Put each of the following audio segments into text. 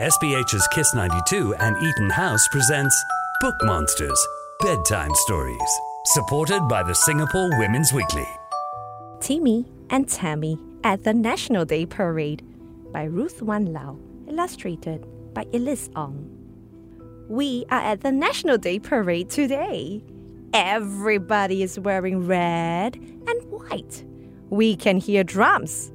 SPH's Kiss 92 and EtonHouse presents Book Monsters Bedtime Stories, supported by the Singapore Women's Weekly. Timmy and Tammy at the National Day Parade by Ruth Wan Lau, illustrated by Elise Ong. We are at the National Day Parade today. Everybody is wearing red and white. We can hear drums.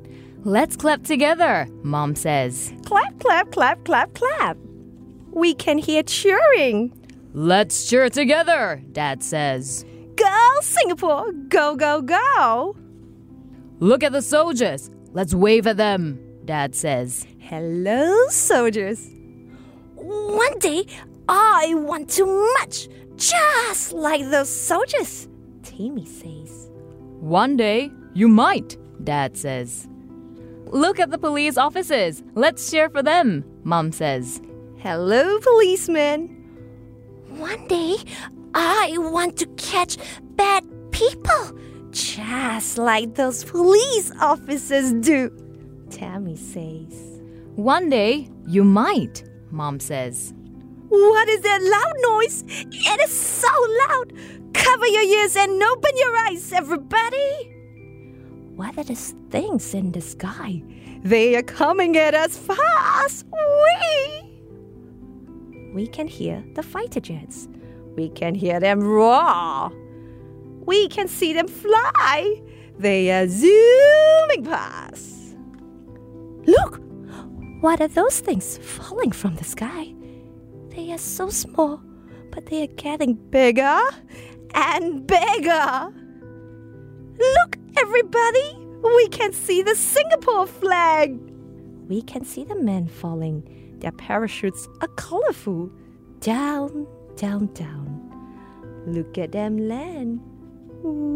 Let's clap together, Mom says. Clap, clap, clap, clap, clap. We can hear cheering. Let's cheer together, Dad says. Go, Singapore! Go, go, go! Look at the soldiers. Let's wave at them, Dad says. Hello, soldiers. One day, I want to march just like those soldiers, Timmy says. One day, you might, Dad says. Look at the police officers. Let's cheer for them, Mom says. Hello, policeman. One day, I want to catch bad people, just like those police officers do, Tammy says. One day, you might, Mom says. What is that loud noise? It is so loud. Cover your ears and open your eyes, everybody. What are these things in the sky? They are coming at us fast. Wee! We can hear the fighter jets. We can hear them roar. We can see them fly. They are zooming past. Look! What are those things falling from the sky? They are so small, but they are getting bigger and bigger. Look, everybody! We can see the Singapore flag. We can see the men falling. Their parachutes are colorful. Down, down, down. Look at them land. Whee!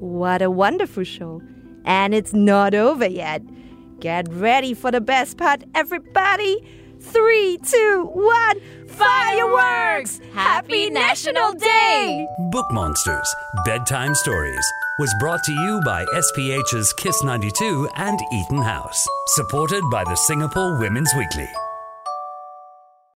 What a wonderful show. And it's not over yet. Get ready for the best part, everybody. Three, two, one, fireworks! Happy National Day! Book Monsters Bedtime Stories was brought to you by SPH's Kiss 92 and EtonHouse, supported by the Singapore Women's Weekly.